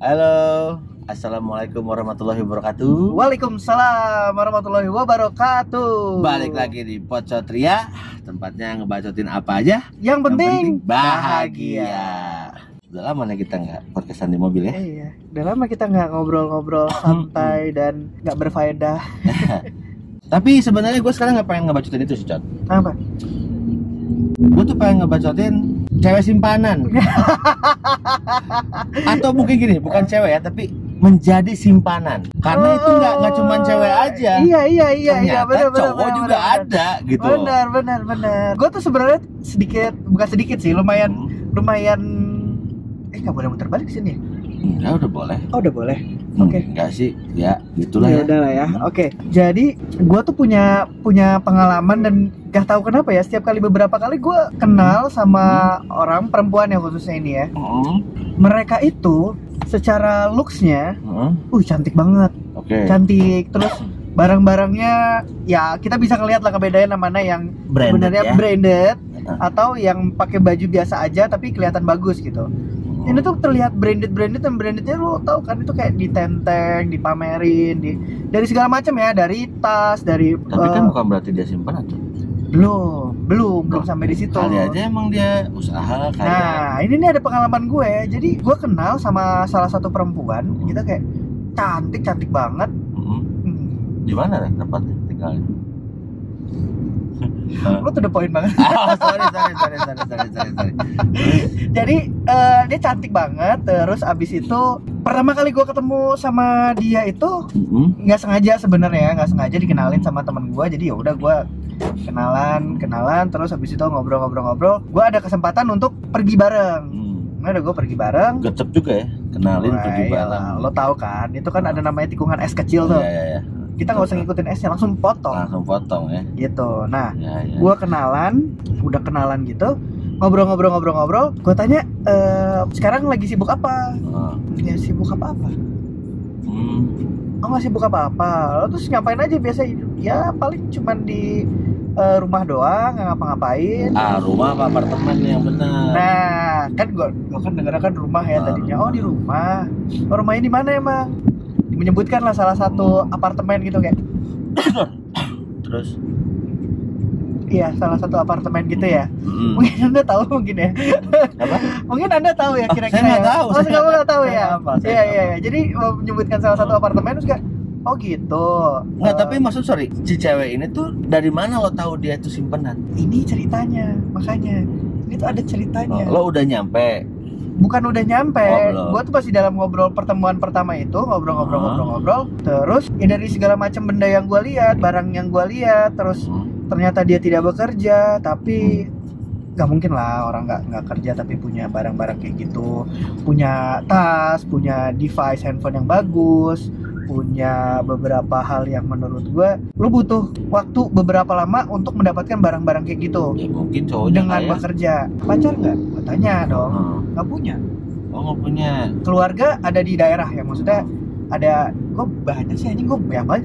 Halo, assalamualaikum warahmatullahi wabarakatuh. Waalaikumsalam warahmatullahi wabarakatuh. Balik lagi di Pocotria, tempatnya ngebacotin apa aja. Yang penting, bahagia. Udah lama nih kita nggak podcastan di mobil ya. Iya, udah lama kita nggak ngobrol-ngobrol santai dan nggak berfaedah. Tapi sebenarnya gue sekarang nggak pengen ngebacotin itu sih, Cot. Apa? Gue tuh pengen ngebacotin cewek simpanan. Atau mungkin gini, bukan cewek ya, tapi menjadi simpanan. Karena itu nggak nggak cuma cewek aja. Iya iya iya iya Ternyata benar benar. cowok benar, juga benar, ada gitu. loh. Benar benar benar. Gue tuh sebenarnya sedikit bukan sedikit sih, lumayan Hmm. lumayan eh nggak boleh muter balik sini. Enggak udah boleh. Oh udah boleh. Hmm, Oke. Enggak sih, ya gitulah ya ya. udah lah ya. Oke. Jadi gue tuh punya punya pengalaman dan gak tahu kenapa ya setiap kali beberapa kali gue kenal sama orang perempuan ya khususnya ini ya. Hmm, Mereka itu secara looksnya, hmm, uh cantik banget, Oke. cantik. Terus barang-barangnya ya kita bisa ngeliat lah kebedaannya mana yang Branded sebenarnya ya. branded Heeh. atau yang pakai baju biasa aja tapi kelihatan bagus gitu. Hmm. Ini tuh terlihat branded branded dan brandednya lo tau kan itu kayak ditenteng, dipamerin, di dari segala macam ya, dari tas, dari Tapi eh, kan bukan berarti dia simpanan tuh. Belum, belum, belum sampai di situ. Kali aja emang dia usaha kayak Nah, ini nih ada pengalaman gue. Jadi gue kenal sama salah satu perempuan, gitu kayak cantik, cantik banget. Hmm, Hmm. di mana deh tempatnya tinggalnya? Lo tuh the point banget. oh, sorry, sorry, sorry, sorry, sorry, sorry, sorry. Jadi eh, dia cantik banget. Terus abis itu pertama kali gue ketemu sama dia itu Hmm, nggak sengaja sebenarnya nggak sengaja dikenalin sama temen gue. Jadi ya udah gue kenalan, kenalan. Terus abis itu ngobrol-ngobrol-ngobrol. Gue ada kesempatan untuk pergi bareng. hmm. Nah, udah gue pergi bareng. Gecep juga ya, kenalin Wah, pergi iyalah, bareng. Lo tahu kan, itu kan ada namanya tikungan es kecil tuh. Iya, iya, iya. Kita nggak usah ngikutin esnya, langsung potong. Langsung potong ya. Gitu. Nah, Ya, ya. gua kenalan, udah kenalan gitu, ngobrol-ngobrol-ngobrol-ngobrol. Gue tanya, e, sekarang lagi sibuk apa? Oh, Ya sibuk apa-apa. hmm. Oh nggak sibuk apa-apa. Lo terus ngapain aja biasa? Ya paling cuman di eh, rumah doang, nggak ngapa-ngapain. Ah, rumah apa apartemen yang benar? Nah, kan gua, gua kan dengar kan rumah ya Ah. tadinya. Oh di rumah. Oh, rumahnya di mana emang? Menyebutkan lah salah satu apartemen gitu kayak. Terus? Iya, salah satu apartemen gitu ya. Hmm. Mungkin anda tahu mungkin ya. Apa? mungkin anda tahu ya Oh, kira-kira. saya nggak ya? tahu, Oh, saya nggak tahu saya ya. nggak apa, saya Iya nggak iya. iya. Jadi menyebutkan salah satu apartemen terus kayak. Oh gitu. Nggak, Eh, tapi maksud sorry, si cewek ini tuh dari mana lo tahu dia itu simpenan? ini ceritanya makanya ini tuh ada ceritanya. Lo udah nyampe. bukan udah nyampe Oh, gue tuh masih dalam ngobrol pertemuan pertama itu ngobrol-ngobrol-ngobrol-ngobrol terus ya dari segala macam benda yang gue lihat barang yang gue lihat terus Hmm. ternyata dia tidak bekerja tapi nggak mungkin lah orang nggak nggak kerja tapi punya barang-barang kayak gitu punya tas punya device handphone yang bagus punya beberapa hal yang menurut gue lu butuh waktu beberapa lama untuk mendapatkan barang-barang kayak gitu. Ya mungkin cowoknya dengan kaya. bekerja. Pacar nggak? Gue tanya dong. Hmm. nggak punya. Oh nggak punya. keluarga ada di daerah ya maksudnya ada gue banyak sih anjing? Gue banyak banget.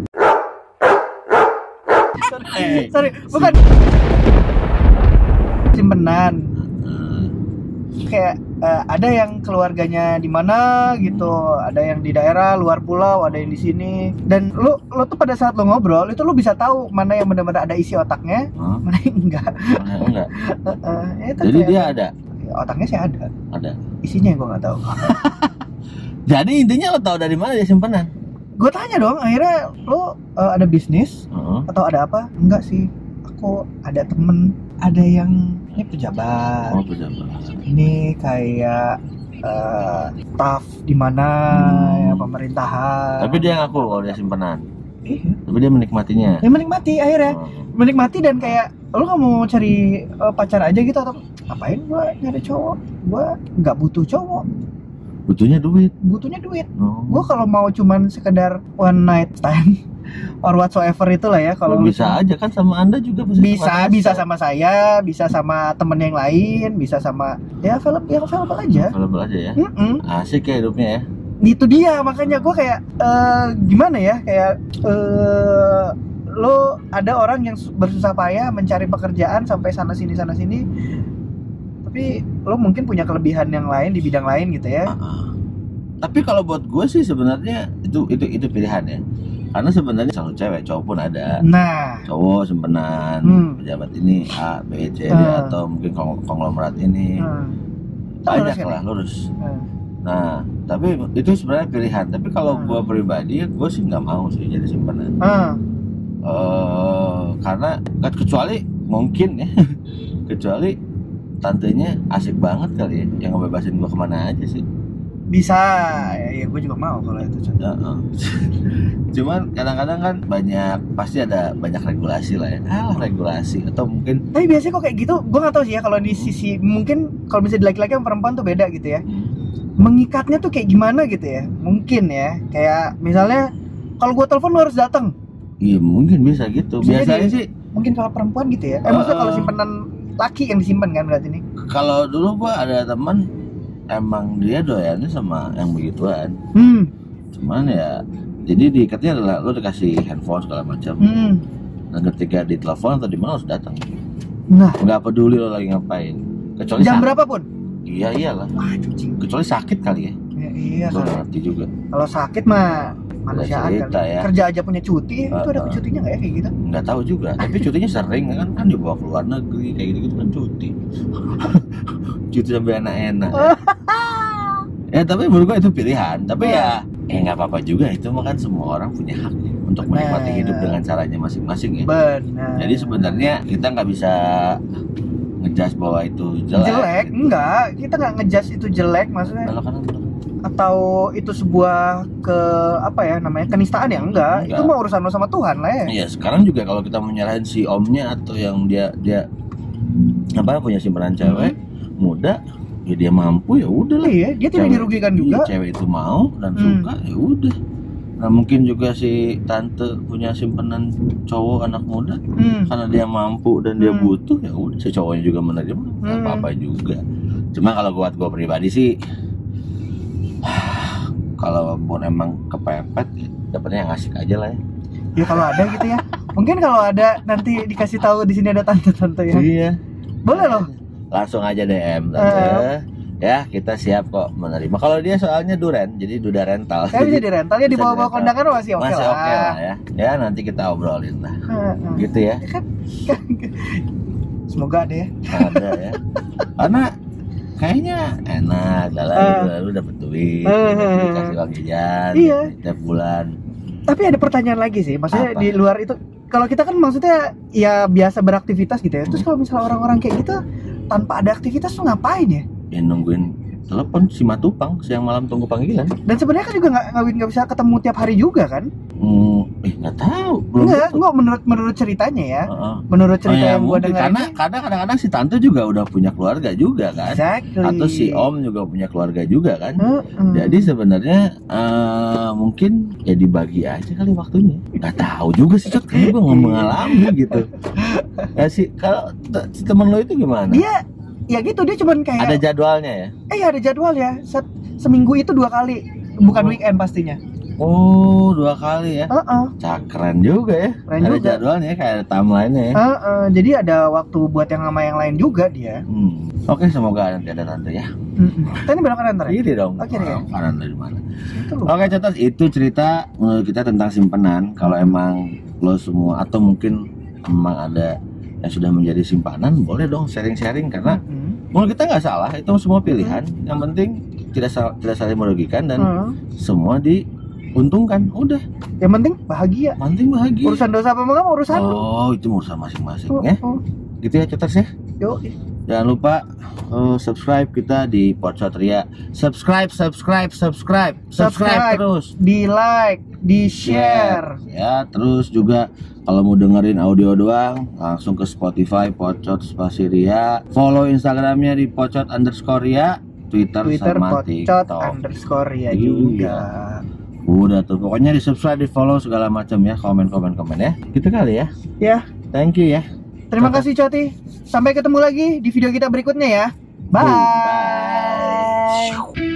Eh, sorry bukan. Simpenan. Hmm. Kayak eh, ada yang keluarganya di mana gitu ada yang di daerah luar pulau ada yang di sini dan lo lo tuh pada saat lo ngobrol itu lo bisa tahu mana yang benar-benar ada isi otaknya Hah? mana yang enggak Mana enggak? Eh, itu Jadi kayak- dia ada, otaknya sih ada ada. isinya yang gue nggak tahu Jadi intinya lo tahu dari mana dia simpenan? gue tanya dong akhirnya lo eh, ada bisnis Heeh. atau ada apa enggak sih aku ada temen ada yang ini pejabat Oh pejabat. ini kayak eh, staff di mana Hmm. ya pemerintahan Tapi dia ngaku kalau dia simpenan. iya Tapi dia menikmatinya. ya menikmati akhirnya Oh. menikmati dan kayak lo nggak mau cari eh, pacar aja gitu atau ngapain gua nyari cowok gua nggak butuh cowok Butuhnya duit. butuhnya duit Oh. gua kalau mau cuman sekedar one night stand or whatsoever itulah ya kalau Kalau bisa aja kan sama anda juga bisa bisa saya. sama saya bisa sama temen yang lain bisa sama ya film yang available aja Available aja ya. Mm-mm. Asik ya hidupnya ya. itu dia makanya gue kayak eh, gimana ya kayak eh, lo ada orang yang su- bersusah payah mencari pekerjaan sampai sana sini sana sini tapi lo mungkin punya kelebihan yang lain di bidang lain gitu ya Ah, ah. tapi kalau buat gue sih sebenarnya itu itu itu pilihan ya karena sebenarnya selalu cewek cowok pun ada Nah, cowok simpenan Hmm. pejabat ini A B C D Hmm. atau mungkin kong- konglomerat ini hmm, banyak lurus kan lah lurus hmm. nah tapi itu sebenarnya pilihan tapi kalau Hmm. gue pribadi gue sih nggak mau sih jadi simpenan Hmm. eh karena kan kecuali mungkin ya kecuali tantenya asik banget kali ya yang ngebebasin gue ke mana aja sih bisa. Ya, ya gue juga mau kalau itu. Ya, eh. cuman kadang-kadang kan banyak pasti ada banyak regulasi lah ya. Ah regulasi. Atau mungkin tapi biasanya kok kayak gitu gue nggak tahu sih ya kalau di sisi mungkin kalau misalnya di laki-laki sama perempuan tuh beda gitu ya. Mengikatnya tuh kayak gimana gitu ya? Mungkin ya kayak misalnya kalau gue telepon lu harus datang iya mungkin bisa gitu. Bisa biasanya sih mungkin kalau perempuan gitu ya? Eh maksudnya kalau simpenan laki yang disimpan kan berarti nih? Kalau dulu gua ada teman emang dia doyannya sama yang begituan. Hmm. Cuman ya jadi diikatnya adalah lo dikasih handphone segala macam. Hmm. Dan ketika ditelepon atau di mana harus datang. Nah. Nggak peduli lo lagi ngapain. Kecuali jam sakit. berapapun iya iyalah. Cacing kecuali sakit kali ya. Ya, iya gue kan ngerti juga. kalau sakit mah manusiaan cerita kali ya. kerja aja punya cuti itu ada cutinya nggak ya kayak gitu? Nggak tahu juga. Tapi cutinya sering kan kan dibawa ke luar negeri kayak gitu gitu kan cuti sampai enak-enak. Ya. ya tapi menurut gua itu pilihan. Tapi ya eh nggak apa-apa juga. Itu mah kan semua orang punya hak ya, untuk menikmati Benar. hidup dengan caranya masing-masing ya. Benar. Jadi sebenarnya kita nggak bisa ngejas bahwa itu jelek, jelek? Gitu. enggak kita nggak ngejudge itu jelek maksudnya belok kanan. atau itu sebuah ke apa ya namanya kenistaan ya? Enggak, Enggak. itu mah urusan lo sama Tuhan lah ya. Iya sekarang juga kalau kita menyalahin si omnya atau yang dia dia apa punya simpanan cewek muda ya dia mampu ya udah lah. Iya dia tidak Cewek- dirugikan Iya, juga cewek itu mau dan Hmm. suka ya udah. Nah mungkin juga si tante punya simpanan cowok anak muda hmm. karena dia mampu dan dia Hmm. butuh ya udah. Si cowoknya juga menerima Hmm. apa-apa juga. Cuma kalau buat gue pribadi sih kalau pun emang kepepet ya dapetnya yang asik aja lah ya. Ya kalau ada gitu ya. Mungkin kalau ada nanti dikasih tahu di sini ada tante-tante ya. Iya. Boleh loh langsung aja DM tante. Ya kita siap kok menerima. Kalau dia soalnya duren jadi duda rental. Saya bisa Jadi dirental ya di bawah-bawah kondangan masih oke masih lah. oke lah ya. Ya nanti kita obrolin lah. Heeh. gitu ya. Ya kan semoga ada ya ada ya. Karena kayaknya enak lah Ah. lu dapet duit Ah. dikasih uang jajan Iya. tiap bulan. Tapi ada pertanyaan lagi sih maksudnya Apa? di luar itu kalau kita kan maksudnya ya biasa beraktivitas gitu ya. Terus kalau misalnya orang-orang kayak gitu tanpa ada aktivitas tuh ngapain ya? Ya nungguin telepon si matupang siang malam tunggu panggilan dan sebenarnya kan juga nggak nggak nggak bisa ketemu tiap hari juga kan hmm, eh nggak tahu belum Enggak, tentu. enggak menurut menurut ceritanya ya Heeh. menurut Oh, cerita ya, yang mungkin. dengar karena kadang kadang-kadang si tante juga udah punya keluarga juga kan exactly. atau si om juga punya keluarga juga kan Heeh. jadi sebenarnya eh, mungkin ya dibagi aja kali waktunya nggak tahu juga sih Cot karena gue nggak mengalami gitu ya sih kalau te- si temen lo itu gimana dia ya gitu dia cuman kayak ada jadwalnya ya eh ada jadwal ya Set- seminggu itu dua kali bukan Oh. weekend pastinya oh dua kali ya Heeh. cakren juga ya Keren ada juga. jadwalnya kayak ada timeline ya Heeh, jadi ada waktu buat yang sama yang lain juga dia hmm. oke semoga nanti ada tante ya. Kita ini belok kanan ya? kiri dong kiri ya? Oh, kanan dari mana. Oke Cetas, itu cerita menurut kita tentang simpenan. Kalau emang lo semua atau mungkin emang ada yang sudah menjadi simpanan, boleh dong sharing-sharing karena Mm-mm. Menurut kita nggak salah. Itu semua pilihan. Yang penting tidak tidak saling merugikan dan Heeh. semua diuntungkan. Udah, Yang penting bahagia. penting bahagia. Urusan dosa apa enggak urusan. Oh, itu urusan masing-masing Oh, ya. oh. Gitu ya Cetas ya. Yo, Jangan lupa eh, subscribe kita di Pocot Ria. Subscribe, subscribe, subscribe, subscribe, Subscribe. terus. di like, di share. ya terus juga kalau mau dengerin audio doang langsung ke Spotify Pocot Spasi Ria follow Instagramnya di Pocot underscore Ria Twitter, Twitter sama pocot TikTok underscore ya Iya. juga. udah tuh pokoknya di subscribe di follow segala macam ya komen komen komen ya gitu kali ya Ya. thank you ya Terima kasih Coti. Sampai ketemu lagi di video kita berikutnya ya. Bye. Bye.